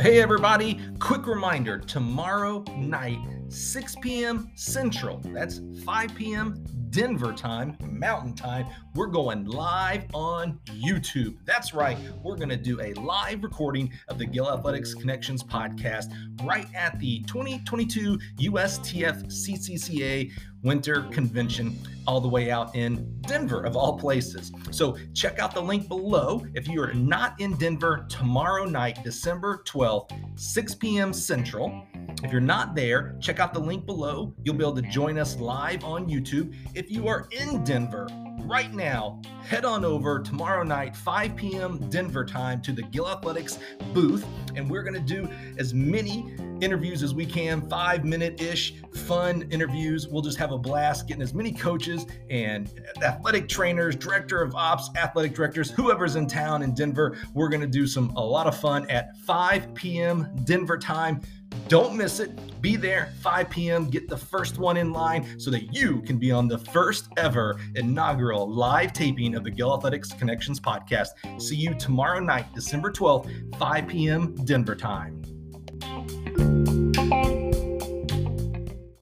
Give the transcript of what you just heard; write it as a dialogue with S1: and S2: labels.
S1: Hey, everybody, quick reminder tomorrow night, 6 p.m. Central, that's 5 p.m. Denver time, Mountain time, we're going live on YouTube. That's right, we're going to do a live recording of the Gill Athletics Connections podcast right at the 2022 USTF CCCA Winter Convention, all the way out in Denver, of all places. So check out the link below. If you are not in Denver tomorrow night, December 12th, 6 p.m. Central, if you're not there, check out the link below. You'll be able to join us live on YouTube. If you are in Denver, right now, head on over tomorrow night, 5 p.m. Denver time, to the Gill Athletics booth, and we're going to do as many interviews as we can, five minute ish, fun interviews. We'll just have a blast getting as many coaches and athletic trainers, director of ops, athletic directors, whoever's in town in Denver. We're going to do some a lot of fun at 5 p.m. Denver time. Don't miss it. Be there 5 p.m. Get the first one in line so that you can be on the first ever inaugural live taping of the Gill Athletics Connections podcast. See you tomorrow night, December 12th, 5 p.m. Denver time.